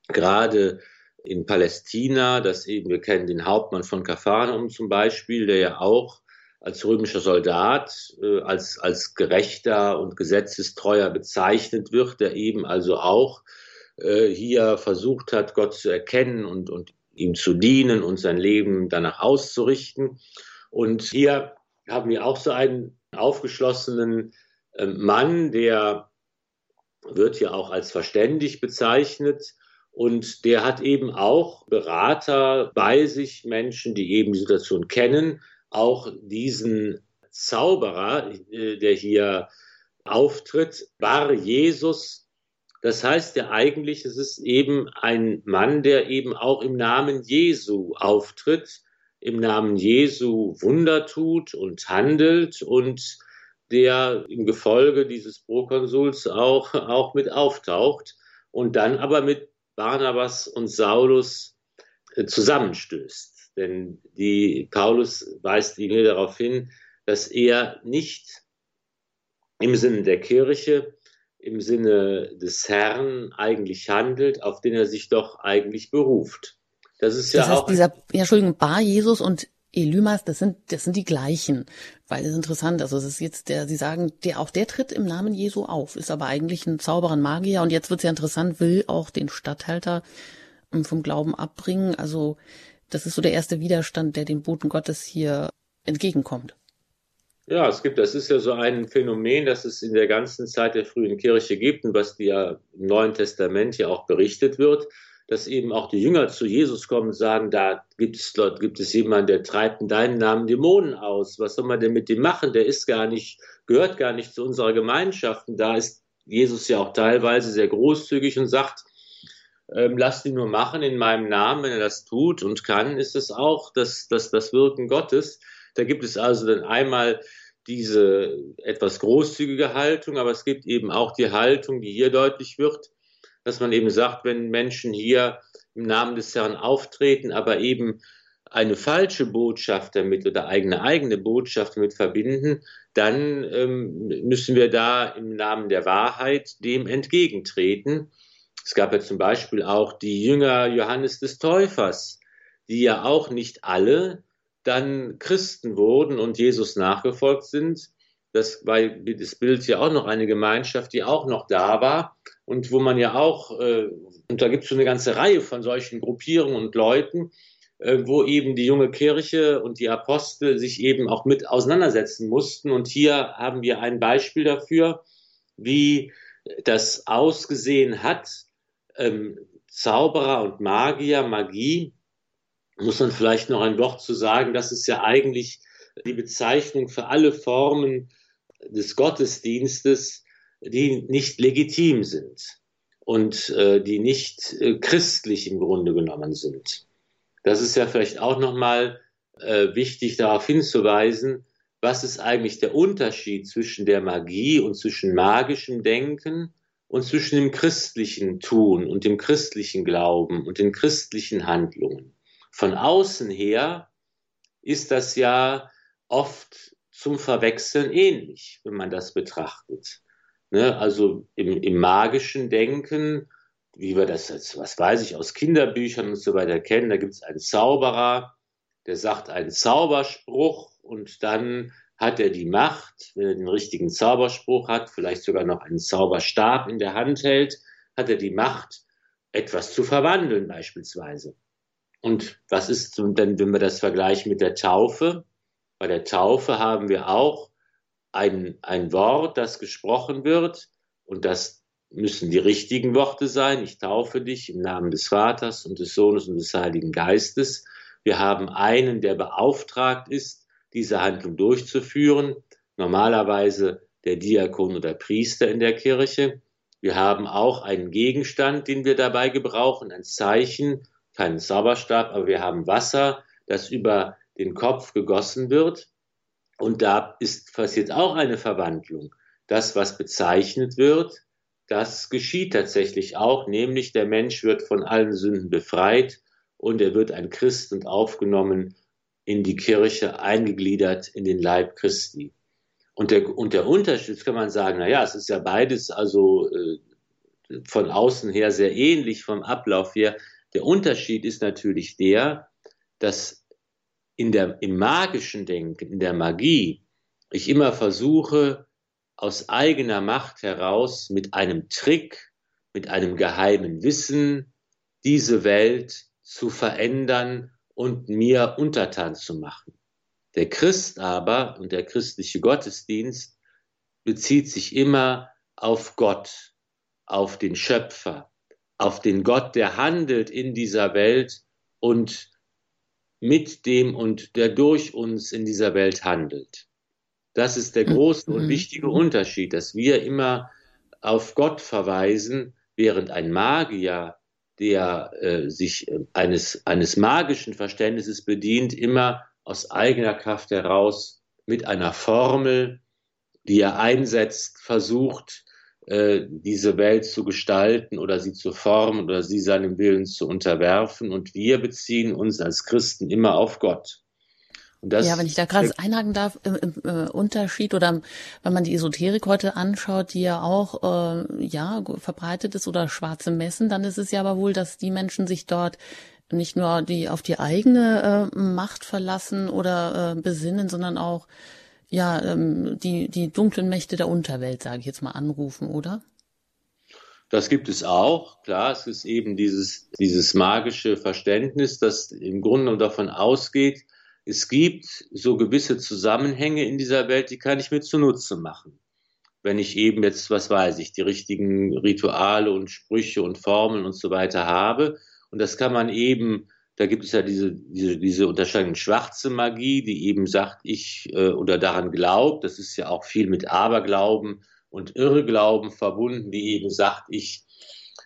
Gerade in Palästina, dass eben, wir kennen den Hauptmann von Kapharnaum zum Beispiel, der ja auch als römischer Soldat, äh, als, als gerechter und gesetzestreuer bezeichnet wird, der eben also auch äh, hier versucht hat, Gott zu erkennen und, und ihm zu dienen und sein Leben danach auszurichten. Und hier haben wir auch so einen aufgeschlossenen äh, Mann, der wird ja auch als verständig bezeichnet. Und der hat eben auch Berater bei sich, Menschen, die eben die Situation kennen, auch diesen Zauberer, äh, der hier auftritt, Bar Jesus, das heißt ja eigentlich, es ist eben ein Mann, der eben auch im Namen Jesu auftritt, im Namen Jesu Wunder tut und handelt und der im Gefolge dieses Prokonsuls auch, auch mit auftaucht und dann aber mit Barnabas und Saulus äh, zusammenstößt. Denn die Paulus weist ihn hier darauf hin, dass er nicht im Sinne der Kirche im Sinne des Herrn eigentlich handelt, auf den er sich doch eigentlich beruft. Das ist ja das heißt, auch. Dieser, ja, Entschuldigung, Bar Jesus und Elymas, das sind, das sind die gleichen. Weil es ist interessant, also es ist jetzt der, Sie sagen, der, auch der tritt im Namen Jesu auf, ist aber eigentlich ein Zauberer, ein Magier und jetzt wird es ja interessant, will auch den Statthalter ähm, vom Glauben abbringen. Also, das ist so der erste Widerstand, der dem Boten Gottes hier entgegenkommt. Ja, es gibt, das ist ja so ein Phänomen, das es in der ganzen Zeit der frühen Kirche gibt und was ja im Neuen Testament ja auch berichtet wird, dass eben auch die Jünger zu Jesus kommen und sagen, da gibt es dort, gibt es jemanden, der treibt in deinem Namen Dämonen aus. Was soll man denn mit dem machen? Der ist gar nicht, gehört gar nicht zu unserer Gemeinschaft. Und da ist Jesus ja auch teilweise sehr großzügig und sagt, ähm, lasst ihn nur machen in meinem Namen, wenn er das tut und kann, ist es auch das, das, das Wirken Gottes. Da gibt es also dann einmal diese etwas großzügige Haltung, aber es gibt eben auch die Haltung, die hier deutlich wird, dass man eben sagt, wenn Menschen hier im Namen des Herrn auftreten, aber eben eine falsche Botschaft damit oder eigene eigene Botschaft damit verbinden, dann ähm, müssen wir da im Namen der Wahrheit dem entgegentreten. Es gab ja zum Beispiel auch die Jünger Johannes des Täufers, die ja auch nicht alle dann Christen wurden und Jesus nachgefolgt sind. Das war das Bild ja auch noch eine Gemeinschaft, die auch noch da war und wo man ja auch, äh, und da gibt es so eine ganze Reihe von solchen Gruppierungen und Leuten, äh, wo eben die junge Kirche und die Apostel sich eben auch mit auseinandersetzen mussten. Und hier haben wir ein Beispiel dafür, wie das ausgesehen hat, ähm, Zauberer und Magier, Magie, muss man vielleicht noch ein Wort zu sagen, das ist ja eigentlich die Bezeichnung für alle Formen des Gottesdienstes, die nicht legitim sind und äh, die nicht äh, christlich im Grunde genommen sind. Das ist ja vielleicht auch nochmal äh, wichtig darauf hinzuweisen, was ist eigentlich der Unterschied zwischen der Magie und zwischen magischem Denken und zwischen dem christlichen Tun und dem christlichen Glauben und den christlichen Handlungen. Von außen her ist das ja oft zum Verwechseln ähnlich, wenn man das betrachtet. Ne? Also im, im magischen Denken, wie wir das jetzt, was weiß ich, aus Kinderbüchern und so weiter kennen, da gibt es einen Zauberer, der sagt einen Zauberspruch und dann hat er die Macht, wenn er den richtigen Zauberspruch hat, vielleicht sogar noch einen Zauberstab in der Hand hält, hat er die Macht, etwas zu verwandeln beispielsweise. Und was ist denn, wenn wir das vergleichen mit der Taufe? Bei der Taufe haben wir auch ein, ein Wort, das gesprochen wird und das müssen die richtigen Worte sein. Ich taufe dich im Namen des Vaters und des Sohnes und des Heiligen Geistes. Wir haben einen, der beauftragt ist, diese Handlung durchzuführen. Normalerweise der Diakon oder Priester in der Kirche. Wir haben auch einen Gegenstand, den wir dabei gebrauchen, ein Zeichen, keinen Zauberstab, aber wir haben Wasser, das über den Kopf gegossen wird. Und da ist passiert auch eine Verwandlung. Das, was bezeichnet wird, das geschieht tatsächlich auch, nämlich der Mensch wird von allen Sünden befreit und er wird ein Christ und aufgenommen in die Kirche, eingegliedert in den Leib Christi. Und der, und der Unterschied, kann man sagen, na ja, es ist ja beides also äh, von außen her sehr ähnlich vom Ablauf her. Der Unterschied ist natürlich der, dass in der, im magischen Denken, in der Magie, ich immer versuche, aus eigener Macht heraus mit einem Trick, mit einem geheimen Wissen, diese Welt zu verändern und mir untertan zu machen. Der Christ aber und der christliche Gottesdienst bezieht sich immer auf Gott, auf den Schöpfer, auf den Gott, der handelt in dieser Welt und mit dem und der durch uns in dieser Welt handelt. Das ist der große und mhm. wichtige Unterschied, dass wir immer auf Gott verweisen, während ein Magier, der äh, sich äh, eines, eines magischen Verständnisses bedient, immer aus eigener Kraft heraus mit einer Formel, die er einsetzt, versucht, diese Welt zu gestalten oder sie zu formen oder sie seinem Willen zu unterwerfen. Und wir beziehen uns als Christen immer auf Gott. ja, wenn ich da gerade einhaken darf, im, im äh, Unterschied oder wenn man die Esoterik heute anschaut, die ja auch äh, ja verbreitet ist oder schwarze Messen, dann ist es ja aber wohl, dass die Menschen sich dort nicht nur die auf die eigene äh, Macht verlassen oder äh, besinnen, sondern auch ja, ähm, die, die dunklen Mächte der Unterwelt, sage ich jetzt mal, anrufen, oder? Das gibt es auch. Klar, es ist eben dieses, dieses magische Verständnis, das im Grunde davon ausgeht, es gibt so gewisse Zusammenhänge in dieser Welt, die kann ich mir zunutze machen. Wenn ich eben jetzt, was weiß ich, die richtigen Rituale und Sprüche und Formeln und so weiter habe. Und das kann man eben da gibt es ja diese, diese, diese Unterscheidung schwarze Magie, die eben sagt, ich äh, oder daran glaubt. Das ist ja auch viel mit Aberglauben und Irrglauben verbunden, die eben sagt, ich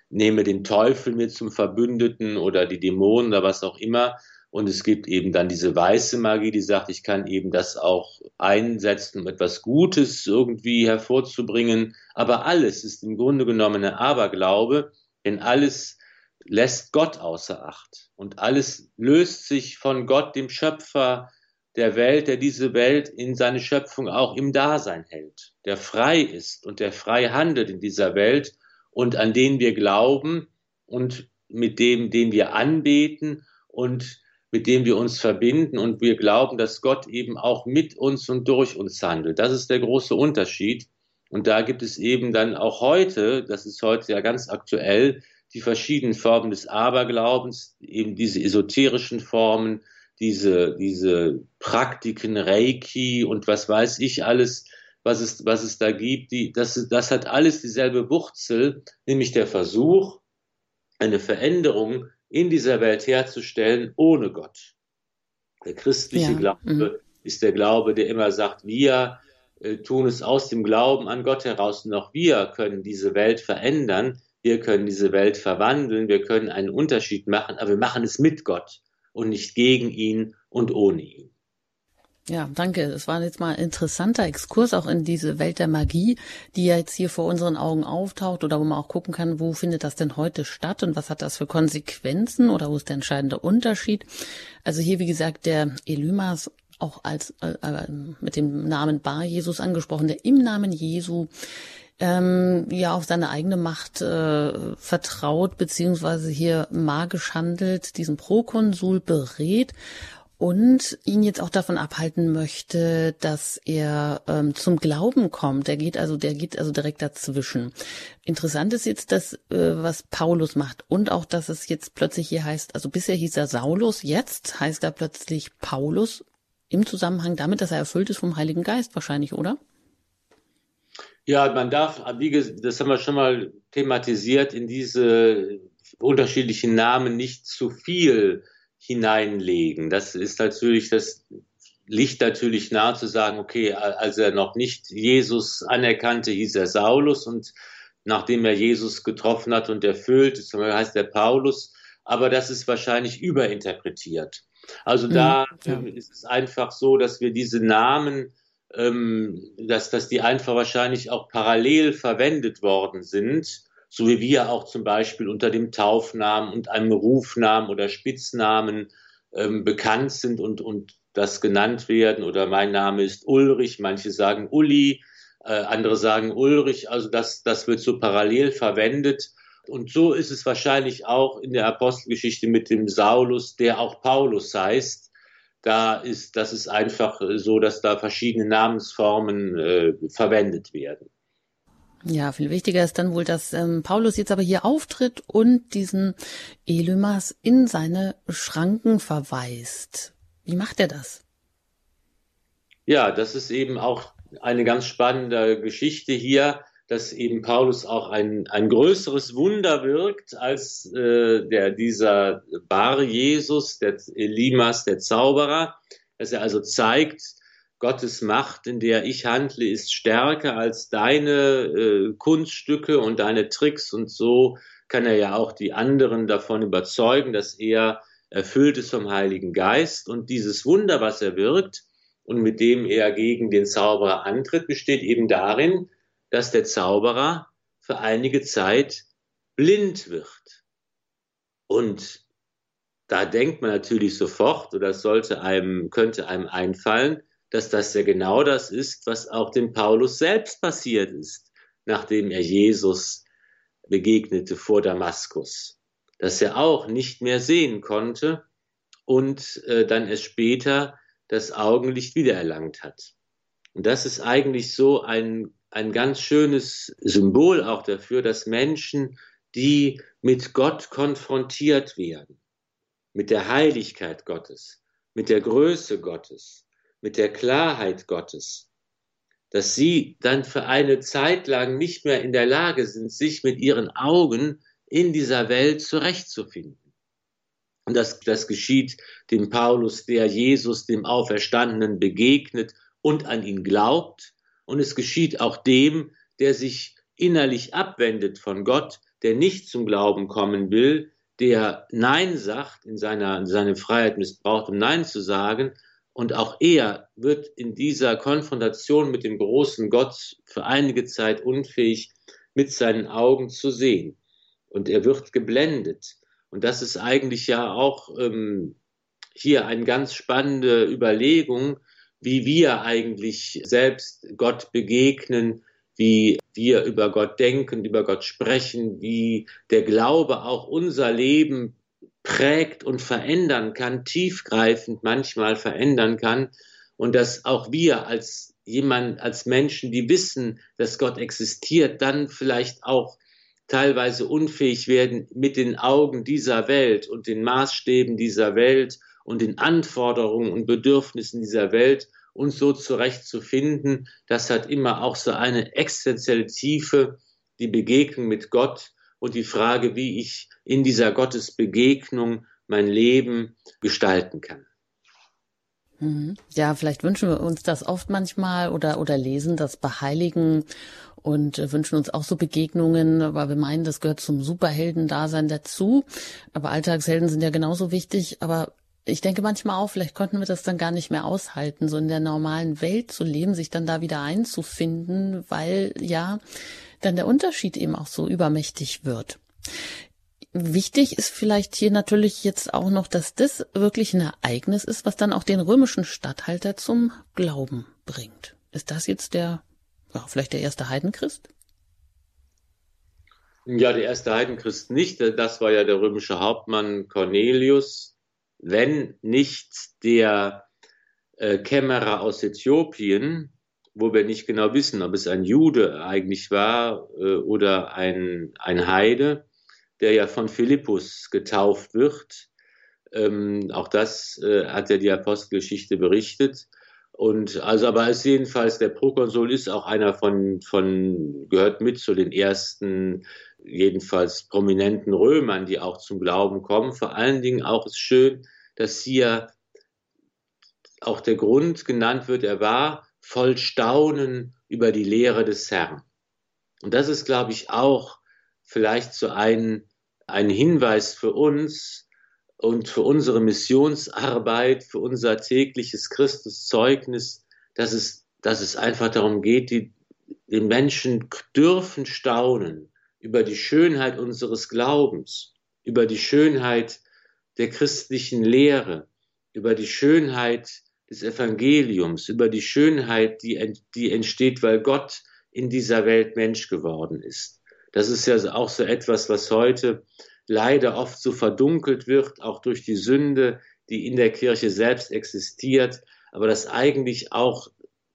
nehme den Teufel mir zum Verbündeten oder die Dämonen oder was auch immer. Und es gibt eben dann diese weiße Magie, die sagt, ich kann eben das auch einsetzen, um etwas Gutes irgendwie hervorzubringen. Aber alles ist im Grunde genommen ein Aberglaube, denn alles lässt Gott außer Acht. Und alles löst sich von Gott, dem Schöpfer der Welt, der diese Welt in seine Schöpfung auch im Dasein hält, der frei ist und der frei handelt in dieser Welt und an den wir glauben und mit dem, den wir anbeten und mit dem wir uns verbinden und wir glauben, dass Gott eben auch mit uns und durch uns handelt. Das ist der große Unterschied. Und da gibt es eben dann auch heute, das ist heute ja ganz aktuell, die verschiedenen Formen des Aberglaubens, eben diese esoterischen Formen, diese, diese Praktiken, Reiki und was weiß ich alles, was es, was es da gibt, die, das, das hat alles dieselbe Wurzel, nämlich der Versuch, eine Veränderung in dieser Welt herzustellen ohne Gott. Der christliche ja. Glaube mhm. ist der Glaube, der immer sagt, wir äh, tun es aus dem Glauben an Gott heraus und auch wir können diese Welt verändern, wir können diese Welt verwandeln, wir können einen Unterschied machen, aber wir machen es mit Gott und nicht gegen ihn und ohne ihn. Ja, danke. Das war jetzt mal ein interessanter Exkurs auch in diese Welt der Magie, die ja jetzt hier vor unseren Augen auftaucht oder wo man auch gucken kann, wo findet das denn heute statt und was hat das für Konsequenzen oder wo ist der entscheidende Unterschied. Also hier, wie gesagt, der Elymas auch als äh, äh mit dem Namen Bar Jesus angesprochen, der im Namen Jesu ähm, ja auf seine eigene Macht äh, vertraut, beziehungsweise hier magisch handelt, diesen Prokonsul berät und ihn jetzt auch davon abhalten möchte, dass er ähm, zum Glauben kommt. Der geht also, der geht also direkt dazwischen. Interessant ist jetzt das, äh, was Paulus macht und auch, dass es jetzt plötzlich hier heißt, also bisher hieß er Saulus, jetzt heißt er plötzlich Paulus im Zusammenhang damit, dass er erfüllt ist vom Heiligen Geist wahrscheinlich, oder? Ja, man darf, wie das haben wir schon mal thematisiert, in diese unterschiedlichen Namen nicht zu viel hineinlegen. Das ist natürlich, das liegt natürlich nahe zu sagen, okay, als er noch nicht Jesus anerkannte, hieß er Saulus und nachdem er Jesus getroffen hat und erfüllt, heißt er Paulus, aber das ist wahrscheinlich überinterpretiert. Also da mhm, ja. ist es einfach so, dass wir diese Namen, ähm, dass, dass die einfach wahrscheinlich auch parallel verwendet worden sind so wie wir auch zum Beispiel unter dem Taufnamen und einem Rufnamen oder Spitznamen ähm, bekannt sind und, und das genannt werden. Oder mein Name ist Ulrich, manche sagen Uli, äh, andere sagen Ulrich. Also das, das wird so parallel verwendet. Und so ist es wahrscheinlich auch in der Apostelgeschichte mit dem Saulus, der auch Paulus heißt. Da ist, das ist einfach so, dass da verschiedene Namensformen äh, verwendet werden. Ja, viel wichtiger ist dann wohl, dass ähm, Paulus jetzt aber hier auftritt und diesen Elymas in seine Schranken verweist. Wie macht er das? Ja, das ist eben auch eine ganz spannende Geschichte hier, dass eben Paulus auch ein, ein größeres Wunder wirkt als äh, der, dieser Bar Jesus, der Elimas, der Zauberer, dass er also zeigt, Gottes Macht, in der ich handle, ist stärker als deine äh, Kunststücke und deine Tricks. Und so kann er ja auch die anderen davon überzeugen, dass er erfüllt ist vom Heiligen Geist. Und dieses Wunder, was er wirkt und mit dem er gegen den Zauberer antritt, besteht eben darin, dass der Zauberer für einige Zeit blind wird. Und da denkt man natürlich sofort, oder sollte einem, könnte einem einfallen, dass das ja genau das ist, was auch dem Paulus selbst passiert ist, nachdem er Jesus begegnete vor Damaskus, dass er auch nicht mehr sehen konnte und äh, dann erst später das Augenlicht wiedererlangt hat. Und das ist eigentlich so ein, ein ganz schönes Symbol auch dafür, dass Menschen, die mit Gott konfrontiert werden, mit der Heiligkeit Gottes, mit der Größe Gottes, mit der Klarheit Gottes, dass sie dann für eine Zeit lang nicht mehr in der Lage sind, sich mit ihren Augen in dieser Welt zurechtzufinden. Und das, das geschieht dem Paulus, der Jesus, dem Auferstandenen, begegnet und an ihn glaubt. Und es geschieht auch dem, der sich innerlich abwendet von Gott, der nicht zum Glauben kommen will, der Nein sagt, in seiner, seine Freiheit missbraucht, um Nein zu sagen und auch er wird in dieser Konfrontation mit dem großen Gott für einige Zeit unfähig, mit seinen Augen zu sehen. Und er wird geblendet. Und das ist eigentlich ja auch ähm, hier eine ganz spannende Überlegung, wie wir eigentlich selbst Gott begegnen, wie wir über Gott denken, über Gott sprechen, wie der Glaube auch unser Leben prägt und verändern kann, tiefgreifend manchmal verändern kann. Und dass auch wir als jemand, als Menschen, die wissen, dass Gott existiert, dann vielleicht auch teilweise unfähig werden, mit den Augen dieser Welt und den Maßstäben dieser Welt und den Anforderungen und Bedürfnissen dieser Welt uns so zurechtzufinden. Das hat immer auch so eine existenzielle Tiefe, die Begegnung mit Gott und die Frage, wie ich in dieser Gottesbegegnung mein Leben gestalten kann. Mhm. Ja, vielleicht wünschen wir uns das oft manchmal oder, oder lesen das Beheiligen und wünschen uns auch so Begegnungen, weil wir meinen, das gehört zum Superhelden-Dasein dazu. Aber Alltagshelden sind ja genauso wichtig. Aber ich denke manchmal auch, vielleicht konnten wir das dann gar nicht mehr aushalten, so in der normalen Welt zu leben, sich dann da wieder einzufinden, weil ja dann der Unterschied eben auch so übermächtig wird. Wichtig ist vielleicht hier natürlich jetzt auch noch, dass das wirklich ein Ereignis ist, was dann auch den römischen Statthalter zum Glauben bringt. Ist das jetzt der, ja, vielleicht der erste Heidenchrist? Ja, der erste Heidenchrist nicht. Das war ja der römische Hauptmann Cornelius. Wenn nicht der äh, Kämmerer aus Äthiopien, wo wir nicht genau wissen, ob es ein Jude eigentlich war äh, oder ein, ein Heide, der ja von Philippus getauft wird. Ähm, auch das äh, hat ja die Apostelgeschichte berichtet. Und also, aber es jedenfalls der Prokonsul ist auch einer von, von, gehört mit zu den ersten, jedenfalls prominenten Römern, die auch zum Glauben kommen. Vor allen Dingen auch ist schön, dass hier auch der Grund genannt wird, er war voll Staunen über die Lehre des Herrn. Und das ist, glaube ich, auch vielleicht so ein, ein Hinweis für uns und für unsere Missionsarbeit, für unser tägliches Christuszeugnis, dass es, dass es einfach darum geht, die, die Menschen dürfen staunen über die Schönheit unseres Glaubens, über die Schönheit der christlichen Lehre, über die Schönheit des Evangeliums, über die Schönheit, die, die entsteht, weil Gott in dieser Welt Mensch geworden ist. Das ist ja auch so etwas, was heute leider oft so verdunkelt wird, auch durch die Sünde, die in der Kirche selbst existiert, aber das eigentlich auch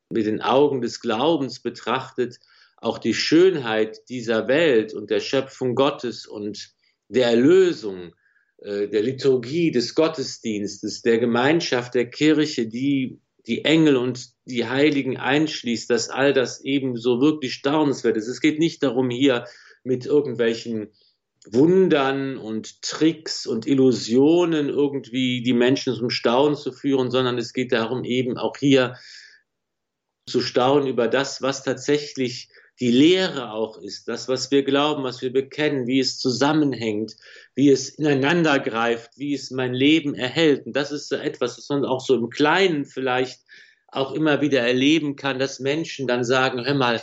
mit den Augen des Glaubens betrachtet, auch die Schönheit dieser Welt und der Schöpfung Gottes und der Erlösung, äh, der Liturgie, des Gottesdienstes, der Gemeinschaft der Kirche, die die Engel und die Heiligen einschließt, dass all das eben so wirklich staunenswert ist. Es geht nicht darum, hier mit irgendwelchen Wundern und Tricks und Illusionen irgendwie die Menschen zum Staunen zu führen, sondern es geht darum, eben auch hier zu staunen über das, was tatsächlich die Lehre auch ist, das, was wir glauben, was wir bekennen, wie es zusammenhängt, wie es ineinander greift, wie es mein Leben erhält. Und das ist so etwas, was man auch so im Kleinen vielleicht auch immer wieder erleben kann, dass Menschen dann sagen, hör mal,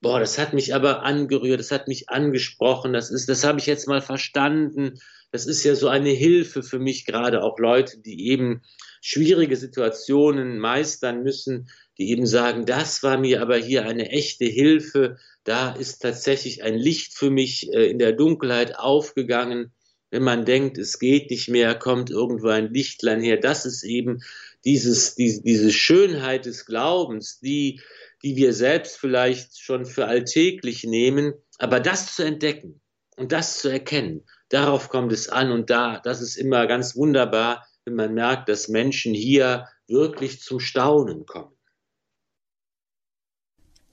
boah, das hat mich aber angerührt, das hat mich angesprochen, das ist, das habe ich jetzt mal verstanden. Das ist ja so eine Hilfe für mich, gerade auch Leute, die eben schwierige Situationen meistern müssen, die eben sagen, das war mir aber hier eine echte Hilfe, da ist tatsächlich ein Licht für mich äh, in der Dunkelheit aufgegangen. Wenn man denkt, es geht nicht mehr, kommt irgendwo ein Lichtlein her. Das ist eben dieses, die, diese Schönheit des Glaubens, die die wir selbst vielleicht schon für alltäglich nehmen, aber das zu entdecken und das zu erkennen, darauf kommt es an und da, das ist immer ganz wunderbar, wenn man merkt, dass Menschen hier wirklich zum Staunen kommen.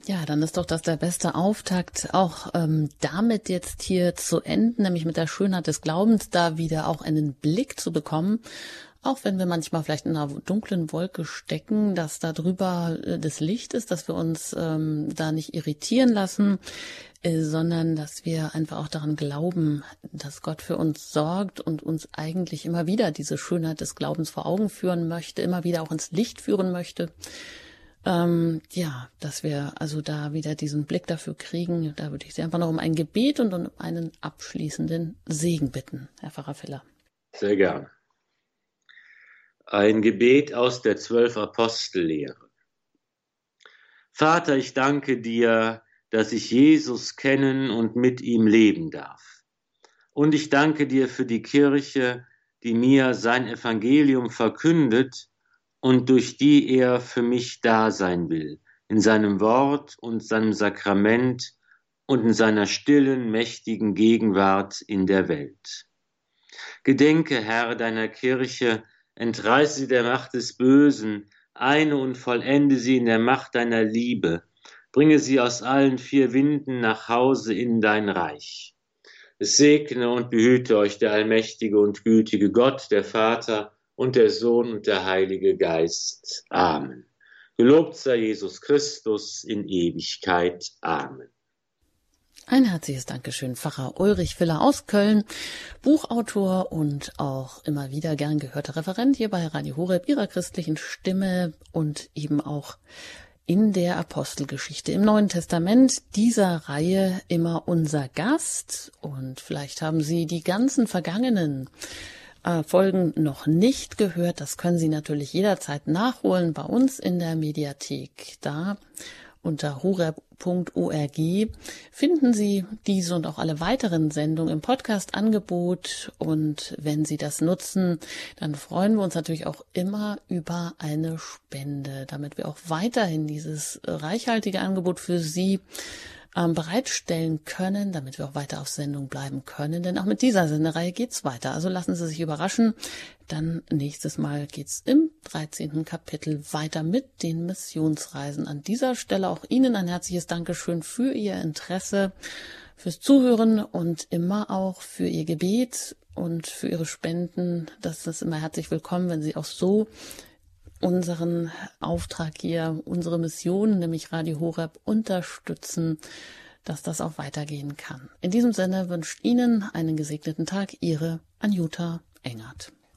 Ja, dann ist doch das der beste Auftakt, auch ähm, damit jetzt hier zu enden, nämlich mit der Schönheit des Glaubens, da wieder auch einen Blick zu bekommen auch wenn wir manchmal vielleicht in einer dunklen Wolke stecken, dass da drüber äh, das Licht ist, dass wir uns ähm, da nicht irritieren lassen, äh, sondern dass wir einfach auch daran glauben, dass Gott für uns sorgt und uns eigentlich immer wieder diese Schönheit des Glaubens vor Augen führen möchte, immer wieder auch ins Licht führen möchte. Ähm, ja, dass wir also da wieder diesen Blick dafür kriegen. Da würde ich Sie einfach noch um ein Gebet und um einen abschließenden Segen bitten, Herr Pfarrer Filler. Sehr gern. Ein Gebet aus der Zwölf Apostellehre. Vater, ich danke dir, dass ich Jesus kennen und mit ihm leben darf. Und ich danke dir für die Kirche, die mir sein Evangelium verkündet und durch die er für mich da sein will, in seinem Wort und seinem Sakrament und in seiner stillen, mächtigen Gegenwart in der Welt. Gedenke, Herr, deiner Kirche, Entreiße sie der Macht des Bösen, eine und vollende sie in der Macht deiner Liebe. Bringe sie aus allen vier Winden nach Hause in dein Reich. Es segne und behüte euch der allmächtige und gütige Gott, der Vater und der Sohn und der Heilige Geist. Amen. Gelobt sei Jesus Christus in Ewigkeit. Amen. Ein herzliches Dankeschön, Pfarrer Ulrich Filler aus Köln, Buchautor und auch immer wieder gern gehörter Referent hier bei Radio Horeb, ihrer christlichen Stimme und eben auch in der Apostelgeschichte im Neuen Testament dieser Reihe immer unser Gast und vielleicht haben Sie die ganzen vergangenen äh, Folgen noch nicht gehört. Das können Sie natürlich jederzeit nachholen bei uns in der Mediathek. Da unter horeb.org finden Sie diese und auch alle weiteren Sendungen im Podcast-Angebot. Und wenn Sie das nutzen, dann freuen wir uns natürlich auch immer über eine Spende, damit wir auch weiterhin dieses reichhaltige Angebot für Sie ähm, bereitstellen können, damit wir auch weiter auf Sendung bleiben können. Denn auch mit dieser Sendereihe geht's weiter. Also lassen Sie sich überraschen. Dann nächstes Mal geht's im 13. Kapitel weiter mit den Missionsreisen. An dieser Stelle auch Ihnen ein herzliches Dankeschön für Ihr Interesse, fürs Zuhören und immer auch für Ihr Gebet und für Ihre Spenden. Das ist immer herzlich willkommen, wenn Sie auch so unseren Auftrag hier, unsere Mission, nämlich Radio Horeb, unterstützen, dass das auch weitergehen kann. In diesem Sinne wünscht Ihnen einen gesegneten Tag Ihre Anjuta Engert.